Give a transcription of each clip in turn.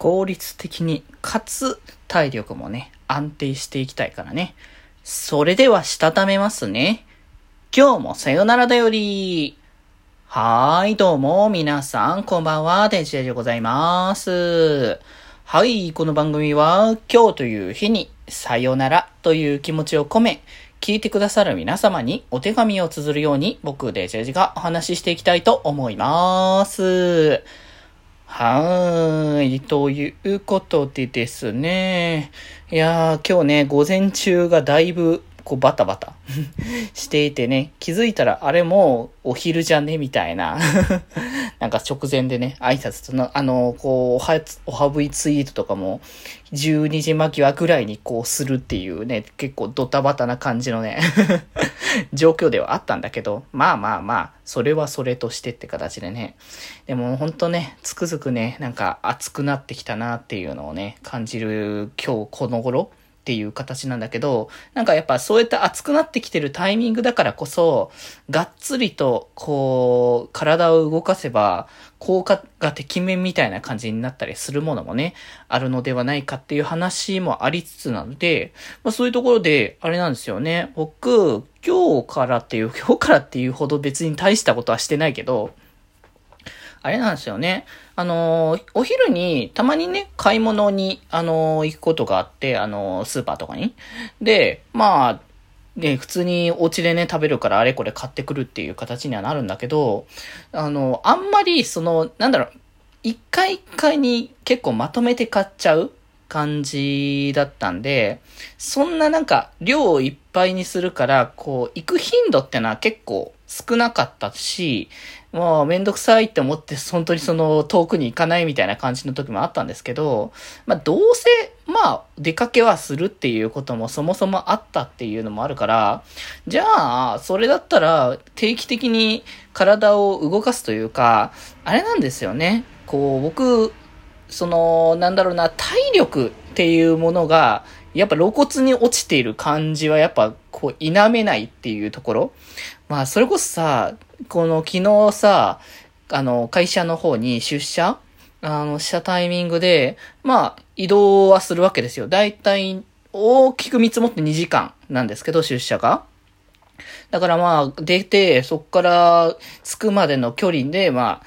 効率的に、かつ体力もね、安定していきたいからね。それでは、したためますね。今日もさよならだより。はーい、どうも、皆さん、こんばんは、デジェでございます。はい、この番組は、今日という日に、さよならという気持ちを込め、聞いてくださる皆様にお手紙を綴るように、僕、デジェジがお話ししていきたいと思います。はーい。ということでですね。いやー、今日ね、午前中がだいぶこうバタバタ していてね、気づいたらあれもうお昼じゃね？みたいな なんか直前でね、挨拶との、あの、こう、おは、おはぶいツイートとかも、12時間際ぐらいにこうするっていうね、結構ドタバタな感じのね 状況ではあったんだけど、まあまあまあ、それはそれとしてって形でね。でもほんとね、つくづくね、なんか熱くなってきたなっていうのをね、感じる今日この頃。っていう形なんだけど、なんかやっぱそうやって熱くなってきてるタイミングだからこそ、がっつりと、こう、体を動かせば、効果がてきめんみたいな感じになったりするものもね、あるのではないかっていう話もありつつなので、まあそういうところで、あれなんですよね。僕、今日からっていう、今日からっていうほど別に大したことはしてないけど、あれなんですよね。あの、お昼にたまにね、買い物に、あの、行くことがあって、あの、スーパーとかに。で、まあ、ね、普通にお家でね、食べるからあれこれ買ってくるっていう形にはなるんだけど、あの、あんまり、その、なんだろう、一回一回に結構まとめて買っちゃう感じだったんで、そんななんか量をいっぱいにするから、こう、行く頻度ってのは結構少なかったし、もうめんどくさいって思って、本当にその遠くに行かないみたいな感じの時もあったんですけど、まあどうせ、まあ出かけはするっていうこともそもそもあったっていうのもあるから、じゃあ、それだったら定期的に体を動かすというか、あれなんですよね。こう、僕、その、なんだろうな、体力っていうものが、やっぱ露骨に落ちている感じはやっぱこう否めないっていうところ。まあそれこそさ、この昨日さ、あの会社の方に出社あのしたタイミングで、まあ移動はするわけですよ。だいたい大きく見積もって2時間なんですけど、出社が。だからまあ出て、そっから着くまでの距離で、まあ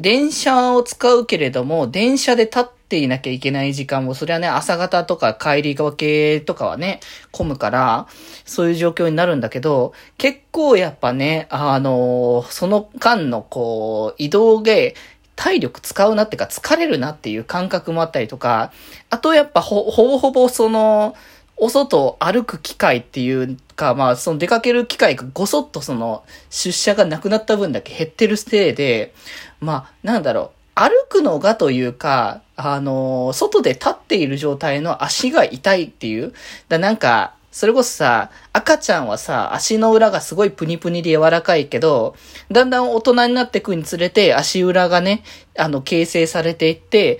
電車を使うけれども、電車で立っていなきゃいけない時間も、それはね、朝方とか帰りがけとかはね、混むから、そういう状況になるんだけど、結構やっぱね、あのその間のこう、移動で、体力使うなってか疲れるなっていう感覚もあったりとか、あとやっぱほ、ほぼほぼその、お外を歩く機会っていうか、まあ、その出かける機会がごそっとその、出社がなくなった分だけ減ってるせいで、まあ、なんだろう、歩くのがというか、あの、外で立っている状態の足が痛いっていう。だなんか、それこそさ、赤ちゃんはさ、足の裏がすごいプニプニで柔らかいけど、だんだん大人になっていくにつれて足裏がね、あの、形成されていって、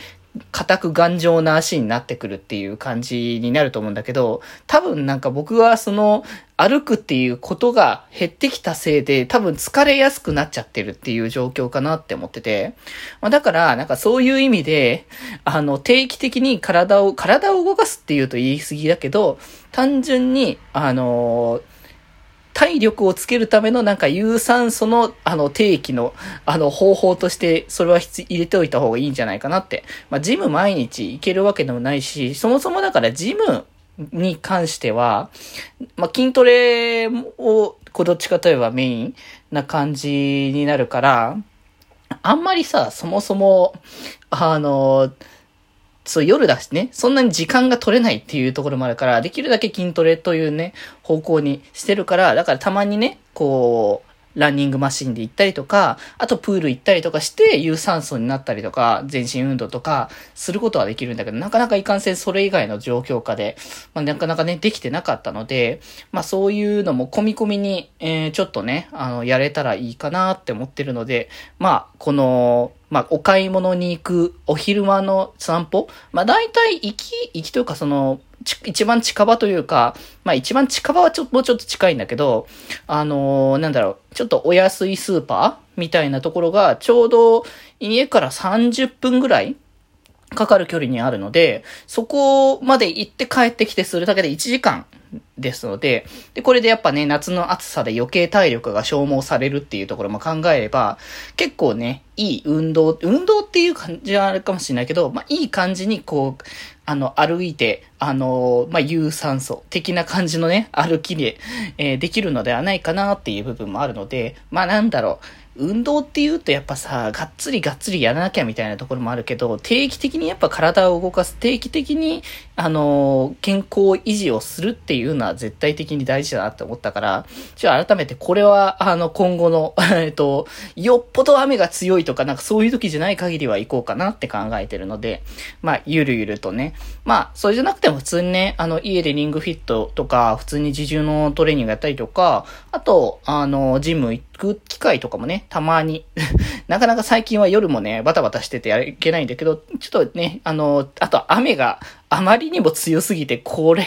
硬く頑丈な足になってくるっていう感じになると思うんだけど、多分なんか僕はその歩くっていうことが減ってきたせいで多分疲れやすくなっちゃってるっていう状況かなって思ってて。まあ、だからなんかそういう意味で、あの定期的に体を、体を動かすっていうと言い過ぎだけど、単純に、あのー体力をつけるためのなんか有酸素のあの定期のあの方法としてそれは入れておいた方がいいんじゃないかなって。まあジム毎日行けるわけでもないし、そもそもだからジムに関しては、まあ筋トレをこどっちかといえばメインな感じになるから、あんまりさ、そもそも、あの、そう、夜だしね、そんなに時間が取れないっていうところもあるから、できるだけ筋トレというね、方向にしてるから、だからたまにね、こう、ランニングマシンで行ったりとか、あとプール行ったりとかして、有酸素になったりとか、全身運動とか、することはできるんだけど、なかなかいかんせんそれ以外の状況下で、まあ、なかなかね、できてなかったので、まあそういうのも込み込みに、えー、ちょっとね、あの、やれたらいいかなって思ってるので、まあ、この、まあ、お買い物に行くお昼間の散歩まあ、大体行き、行きというかその、一番近場というか、まあ一番近場はちょっと、もうちょっと近いんだけど、あのー、なんだろう、ちょっとお安いスーパーみたいなところが、ちょうど家から30分ぐらいかかる距離にあるので、そこまで行って帰ってきてするだけで1時間ですので、で、これでやっぱね、夏の暑さで余計体力が消耗されるっていうところも考えれば、結構ね、いい運動、運動っていう感じはあるかもしれないけど、まあ、いい感じにこう、あの、歩いて、あの、まあ、有酸素的な感じのね、歩きで、えー、できるのではないかなっていう部分もあるので、まあ、なんだろう、運動って言うとやっぱさ、がっつりがっつりやらなきゃみたいなところもあるけど、定期的にやっぱ体を動かす、定期的に、あの、健康維持をするっていうのは絶対的に大事だなって思ったから、じゃあ改めてこれは、あの、今後の、えっと、よっぽど雨が強いとかなんかそういう時じゃない限りは行こうかなって考えてるので、まあ、ゆるゆるとね、まあ、それじゃなくても普通にね、あの、家でリングフィットとか、普通に自重のトレーニングやったりとか、あと、あの、ジム行ってく機会とかもね、たまに なかなか最近は夜もね、バタバタしててやいけないんだけど、ちょっとね、あの、あと雨があまりにも強すぎて、これ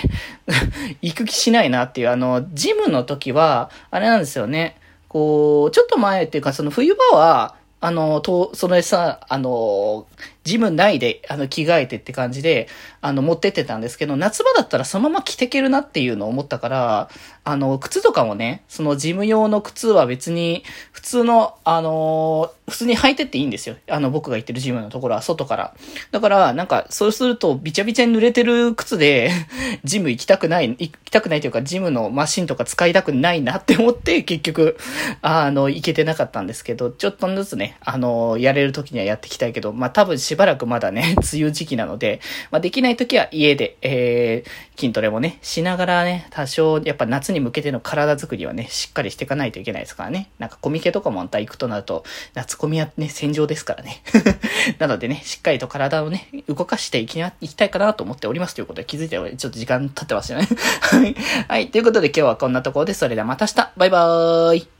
行く気しないなっていう、あの、ジムの時は、あれなんですよね。こう、ちょっと前っていうか、その冬場は、あの、と、それさ、あの、ジム内で、あの、着替えてって感じで、あの、持ってってたんですけど、夏場だったらそのまま着てけるなっていうのを思ったから、あの、靴とかもね、そのジム用の靴は別に、普通の、あの、普通に履いてっていいんですよ。あの、僕が行ってるジムのところは外から。だから、なんか、そうすると、びちゃびちゃに濡れてる靴で ジム行きたくない、行きたくないというか、ジムのマシンとか使いたくないなって思って、結局、あの、行けてなかったんですけど、ちょっとずつね、あの、やれる時にはやっていきたいけど、まあ、多分しばらくまだね、梅雨時期なので、まあ、できない時は家で、えー、筋トレもね、しながらね、多少、やっぱ夏に向けての体作りはね、しっかりしていかないといけないですからね。なんかコミケとかもまた行くとなると、夏コミはね、戦場ですからね。なのでね、しっかりと体をね、動かしていきな、いきたいかなと思っておりますということで気づいてちょっと時間経ってましたね。はい。はい。ということで今日はこんなところで、それではまた明日バイバーイ